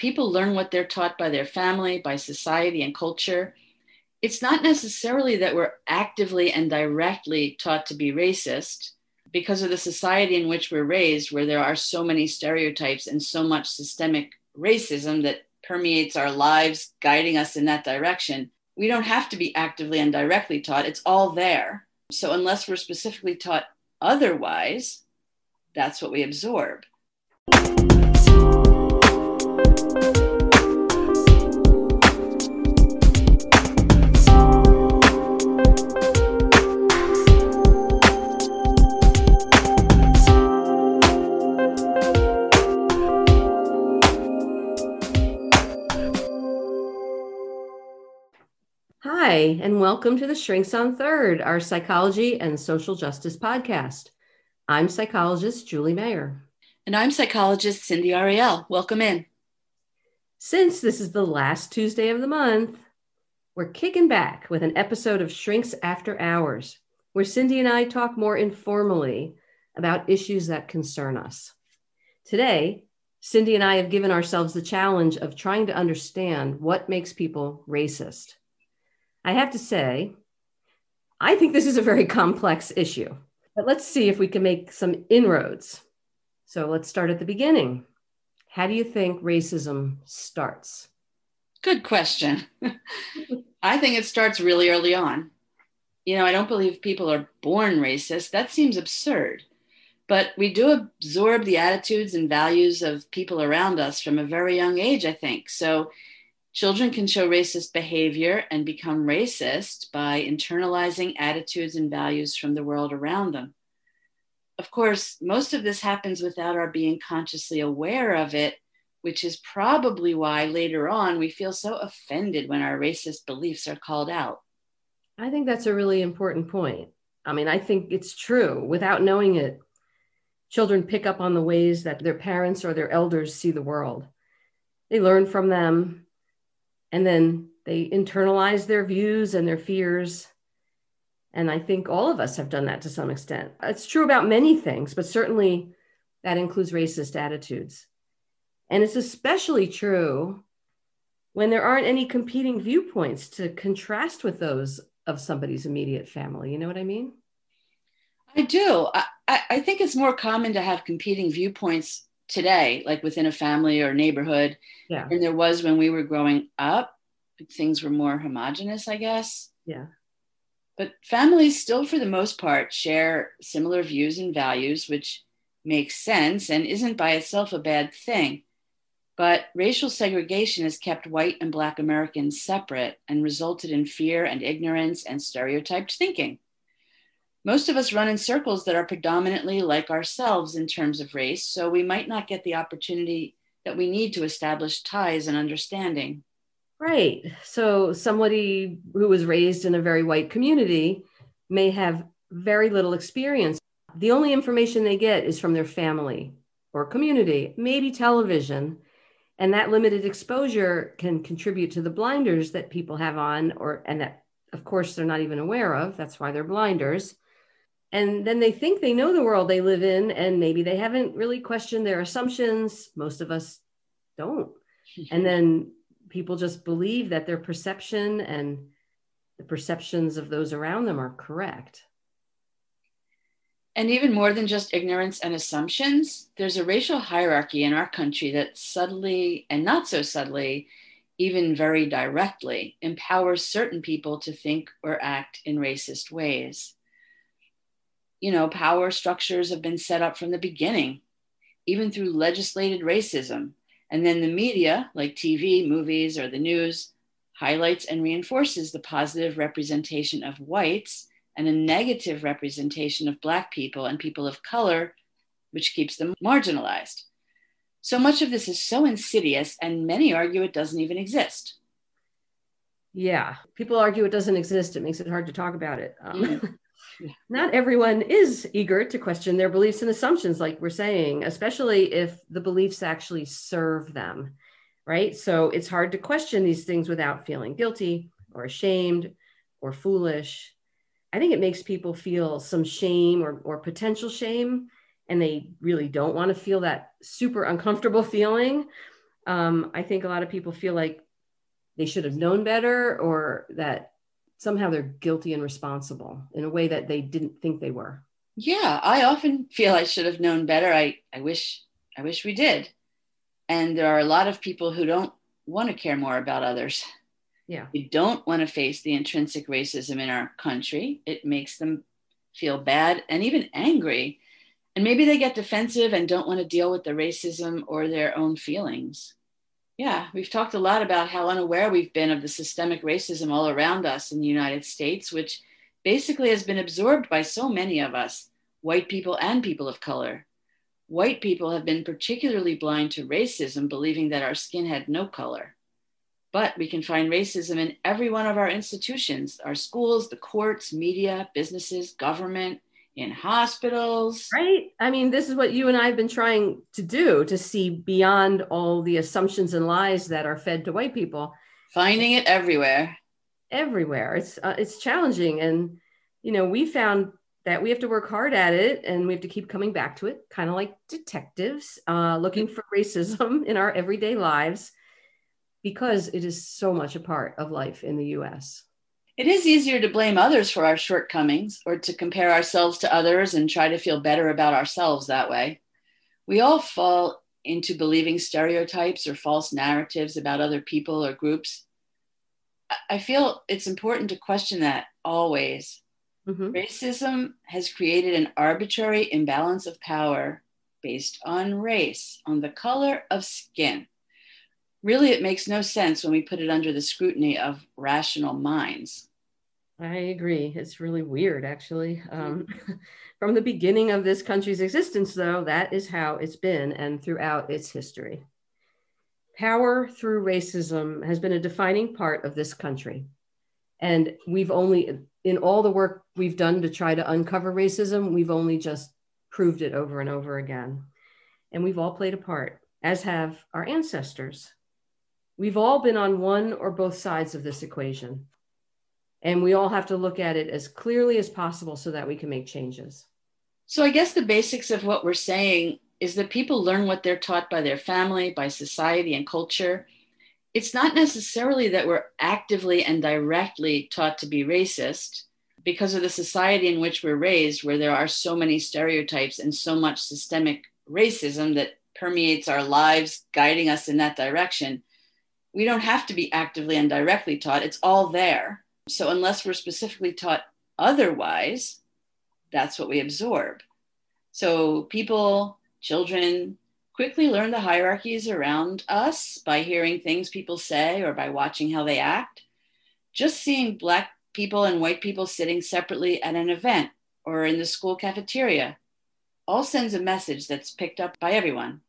People learn what they're taught by their family, by society and culture. It's not necessarily that we're actively and directly taught to be racist because of the society in which we're raised, where there are so many stereotypes and so much systemic racism that permeates our lives, guiding us in that direction. We don't have to be actively and directly taught, it's all there. So, unless we're specifically taught otherwise, that's what we absorb. Hi, and welcome to the Shrinks on Third, our psychology and social justice podcast. I'm psychologist Julie Mayer. And I'm psychologist Cindy Ariel. Welcome in. Since this is the last Tuesday of the month, we're kicking back with an episode of Shrinks After Hours, where Cindy and I talk more informally about issues that concern us. Today, Cindy and I have given ourselves the challenge of trying to understand what makes people racist. I have to say, I think this is a very complex issue, but let's see if we can make some inroads. So let's start at the beginning. How do you think racism starts? Good question. I think it starts really early on. You know, I don't believe people are born racist. That seems absurd. But we do absorb the attitudes and values of people around us from a very young age, I think. So Children can show racist behavior and become racist by internalizing attitudes and values from the world around them. Of course, most of this happens without our being consciously aware of it, which is probably why later on we feel so offended when our racist beliefs are called out. I think that's a really important point. I mean, I think it's true. Without knowing it, children pick up on the ways that their parents or their elders see the world. They learn from them, and then they internalize their views and their fears. And I think all of us have done that to some extent. It's true about many things, but certainly that includes racist attitudes. And it's especially true when there aren't any competing viewpoints to contrast with those of somebody's immediate family. You know what I mean? I do. I, I think it's more common to have competing viewpoints today, like within a family or neighborhood, yeah. than there was when we were growing up. Things were more homogenous, I guess. Yeah. But families still, for the most part, share similar views and values, which makes sense and isn't by itself a bad thing. But racial segregation has kept white and Black Americans separate and resulted in fear and ignorance and stereotyped thinking. Most of us run in circles that are predominantly like ourselves in terms of race, so we might not get the opportunity that we need to establish ties and understanding. Right. So, somebody who was raised in a very white community may have very little experience. The only information they get is from their family or community, maybe television. And that limited exposure can contribute to the blinders that people have on, or and that, of course, they're not even aware of. That's why they're blinders and then they think they know the world they live in and maybe they haven't really questioned their assumptions. Most of us don't. And then people just believe that their perception and the perceptions of those around them are correct. And even more than just ignorance and assumptions there's a racial hierarchy in our country that subtly and not so subtly even very directly empowers certain people to think or act in racist ways you know, power structures have been set up from the beginning, even through legislated racism. And then the media, like TV, movies, or the news, highlights and reinforces the positive representation of whites and a negative representation of Black people and people of color, which keeps them marginalized. So much of this is so insidious, and many argue it doesn't even exist. Yeah, people argue it doesn't exist. It makes it hard to talk about it. Um, mm. Not everyone is eager to question their beliefs and assumptions, like we're saying, especially if the beliefs actually serve them, right? So it's hard to question these things without feeling guilty or ashamed or foolish. I think it makes people feel some shame or, or potential shame, and they really don't want to feel that super uncomfortable feeling. Um, I think a lot of people feel like they should have known better or that somehow they're guilty and responsible in a way that they didn't think they were. Yeah, I often feel I should have known better. I, I wish I wish we did. And there are a lot of people who don't want to care more about others. Yeah. We don't want to face the intrinsic racism in our country. It makes them feel bad and even angry. And maybe they get defensive and don't want to deal with the racism or their own feelings. Yeah, we've talked a lot about how unaware we've been of the systemic racism all around us in the United States, which basically has been absorbed by so many of us, white people and people of color. White people have been particularly blind to racism, believing that our skin had no color. But we can find racism in every one of our institutions our schools, the courts, media, businesses, government, in hospitals. Right. I mean, this is what you and I have been trying to do to see beyond all the assumptions and lies that are fed to white people. Finding it everywhere. Everywhere. It's uh, it's challenging, and you know, we found that we have to work hard at it, and we have to keep coming back to it, kind of like detectives, uh, looking for racism in our everyday lives, because it is so much a part of life in the U.S. It is easier to blame others for our shortcomings or to compare ourselves to others and try to feel better about ourselves that way. We all fall into believing stereotypes or false narratives about other people or groups. I feel it's important to question that always. Mm-hmm. Racism has created an arbitrary imbalance of power based on race, on the color of skin. Really, it makes no sense when we put it under the scrutiny of rational minds. I agree. It's really weird, actually. Um, from the beginning of this country's existence, though, that is how it's been and throughout its history. Power through racism has been a defining part of this country. And we've only, in all the work we've done to try to uncover racism, we've only just proved it over and over again. And we've all played a part, as have our ancestors. We've all been on one or both sides of this equation. And we all have to look at it as clearly as possible so that we can make changes. So, I guess the basics of what we're saying is that people learn what they're taught by their family, by society, and culture. It's not necessarily that we're actively and directly taught to be racist because of the society in which we're raised, where there are so many stereotypes and so much systemic racism that permeates our lives, guiding us in that direction. We don't have to be actively and directly taught, it's all there. So, unless we're specifically taught otherwise, that's what we absorb. So, people, children, quickly learn the hierarchies around us by hearing things people say or by watching how they act. Just seeing Black people and white people sitting separately at an event or in the school cafeteria all sends a message that's picked up by everyone.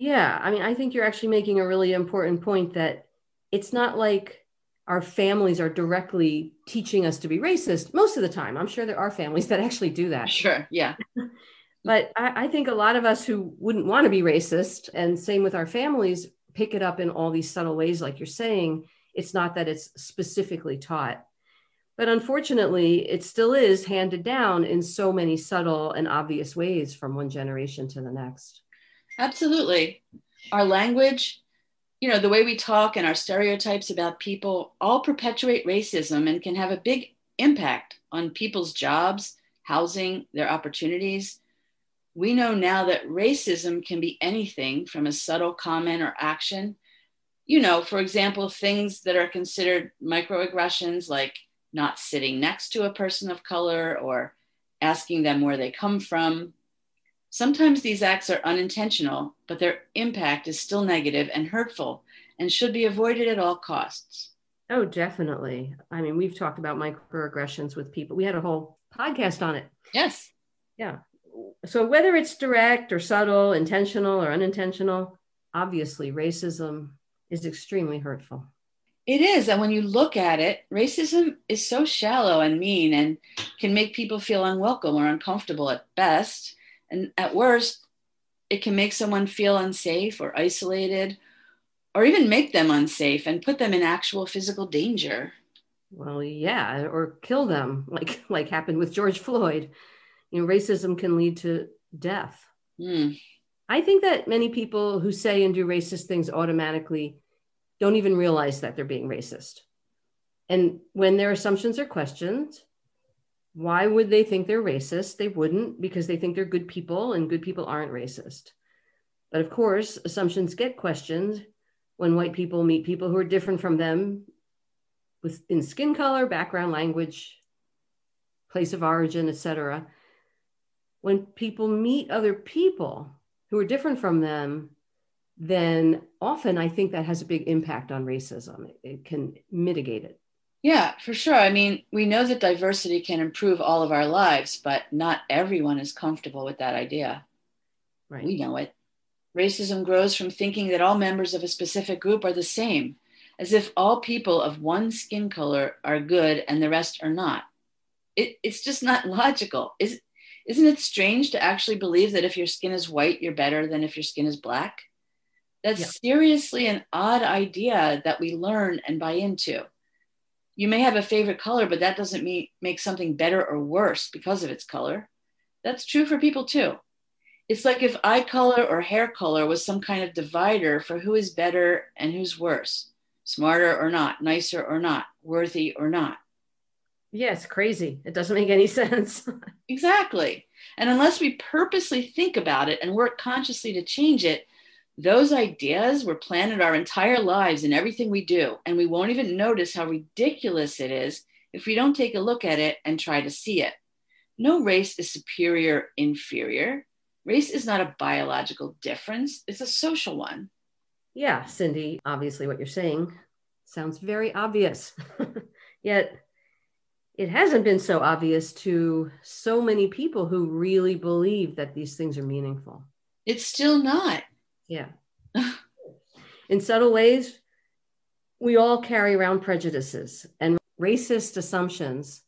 Yeah, I mean, I think you're actually making a really important point that it's not like our families are directly teaching us to be racist most of the time. I'm sure there are families that actually do that. Sure, yeah. but I, I, think a lot of us who wouldn't want to be racist, and same with our families, pick it up in all these subtle ways, like you're saying. It's not that it's specifically taught. But unfortunately, it still is handed down in so many subtle and obvious ways from one generation to the next. Absolutely. Our language, you know, the way we talk and our stereotypes about people all perpetuate racism and can have a big impact on people's jobs, housing, their opportunities. We know now that racism can be anything from a subtle comment or action. You know, for example, things that are considered microaggressions like not sitting next to a person of color or asking them where they come from, Sometimes these acts are unintentional, but their impact is still negative and hurtful and should be avoided at all costs. Oh, definitely. I mean, we've talked about microaggressions with people. We had a whole podcast on it. Yes. Yeah. So whether it's direct or subtle, intentional or unintentional, obviously racism is extremely hurtful. It is. And when you look at it, racism is so shallow and mean and can make people feel unwelcome or uncomfortable at best. And at worst, it can make someone feel unsafe or isolated or even make them unsafe and put them in actual physical danger. Well, yeah, or kill them, like like happened with George Floyd. You know, racism can lead to death. Mm. I think that many people who say and do racist things automatically don't even realize that they're being racist. And when their assumptions are questioned, why would they think they're racist? They wouldn't because they think they're good people and good people aren't racist. But of course, assumptions get questioned when white people meet people who are different from them with in skin color, background, language, place of origin, etc. When people meet other people who are different from them, then often I think that has a big impact on racism. It can mitigate it. Yeah, for sure. I mean, we know that diversity can improve all of our lives, but not everyone is comfortable with that idea. Right. We know it. Racism grows from thinking that all members of a specific group are the same, as if all people of one skin color are good and the rest are not. It, it's just not logical. Is, isn't it strange to actually believe that if your skin is white, you're better than if your skin is black? That's yeah. seriously an odd idea that we learn and buy into. You may have a favorite color, but that doesn't mean make something better or worse because of its color. That's true for people too. It's like if eye color or hair color was some kind of divider for who is better and who's worse, smarter or not, nicer or not, worthy or not. Yes, crazy. It doesn't make any sense. exactly. And unless we purposely think about it and work consciously to change it, those ideas were planted our entire lives in everything we do. And we won't even notice how ridiculous it is if we don't take a look at it and try to see it. No race is superior, inferior. Race is not a biological difference, it's a social one. Yeah, Cindy, obviously what you're saying sounds very obvious. Yet it hasn't been so obvious to so many people who really believe that these things are meaningful. It's still not. Yeah. In subtle ways, we all carry around prejudices and racist assumptions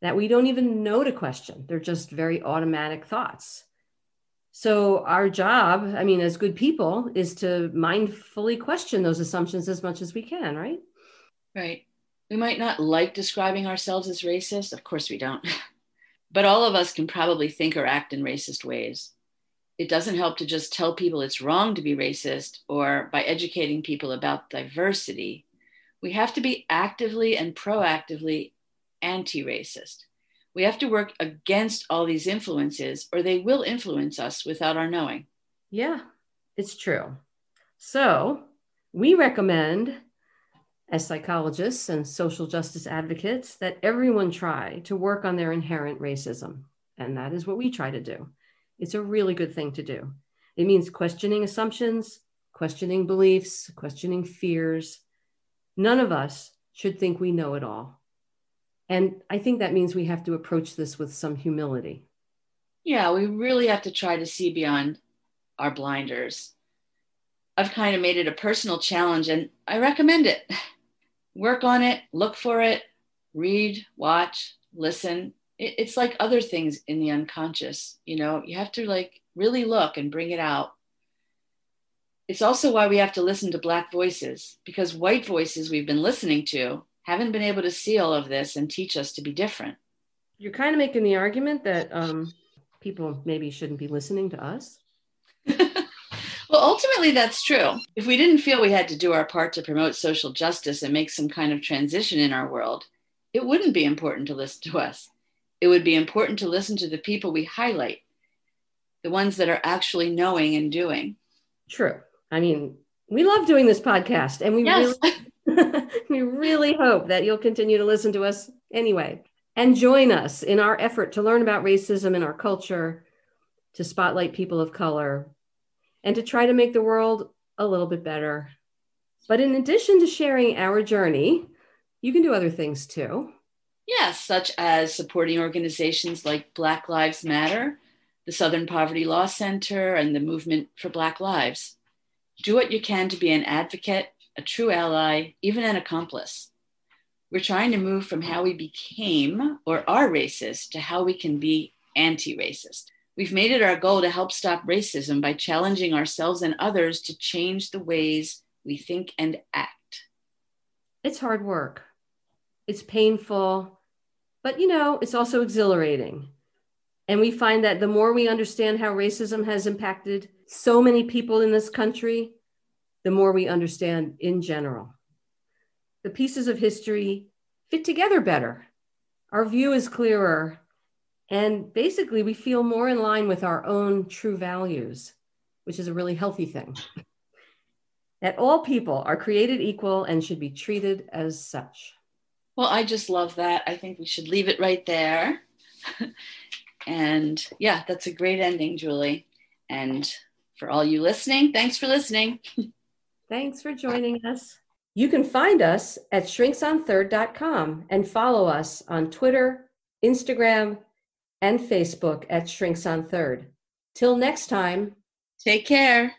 that we don't even know to question. They're just very automatic thoughts. So, our job, I mean, as good people, is to mindfully question those assumptions as much as we can, right? Right. We might not like describing ourselves as racist. Of course, we don't. but all of us can probably think or act in racist ways. It doesn't help to just tell people it's wrong to be racist or by educating people about diversity. We have to be actively and proactively anti racist. We have to work against all these influences, or they will influence us without our knowing. Yeah, it's true. So, we recommend, as psychologists and social justice advocates, that everyone try to work on their inherent racism. And that is what we try to do. It's a really good thing to do. It means questioning assumptions, questioning beliefs, questioning fears. None of us should think we know it all. And I think that means we have to approach this with some humility. Yeah, we really have to try to see beyond our blinders. I've kind of made it a personal challenge and I recommend it. Work on it, look for it, read, watch, listen. It's like other things in the unconscious, you know, you have to like really look and bring it out. It's also why we have to listen to Black voices because white voices we've been listening to haven't been able to see all of this and teach us to be different. You're kind of making the argument that um, people maybe shouldn't be listening to us. well, ultimately, that's true. If we didn't feel we had to do our part to promote social justice and make some kind of transition in our world, it wouldn't be important to listen to us. It would be important to listen to the people we highlight, the ones that are actually knowing and doing. True. I mean, we love doing this podcast and we yes. really we really hope that you'll continue to listen to us anyway and join us in our effort to learn about racism in our culture, to spotlight people of color, and to try to make the world a little bit better. But in addition to sharing our journey, you can do other things too. Yes, such as supporting organizations like Black Lives Matter, the Southern Poverty Law Center, and the Movement for Black Lives. Do what you can to be an advocate a true ally, even an accomplice. We're trying to move from how we became or are racist to how we can be anti racist. We've made it our goal to help stop racism by challenging ourselves and others to change the ways we think and act. It's hard work. It's painful, but you know, it's also exhilarating. And we find that the more we understand how racism has impacted so many people in this country, the more we understand in general. The pieces of history fit together better. Our view is clearer. And basically, we feel more in line with our own true values, which is a really healthy thing. that all people are created equal and should be treated as such. Well, I just love that. I think we should leave it right there. and yeah, that's a great ending, Julie. And for all you listening, thanks for listening. thanks for joining us. You can find us at shrinksonthird.com and follow us on Twitter, Instagram, and Facebook at Shrinks on Third. Till next time, take care.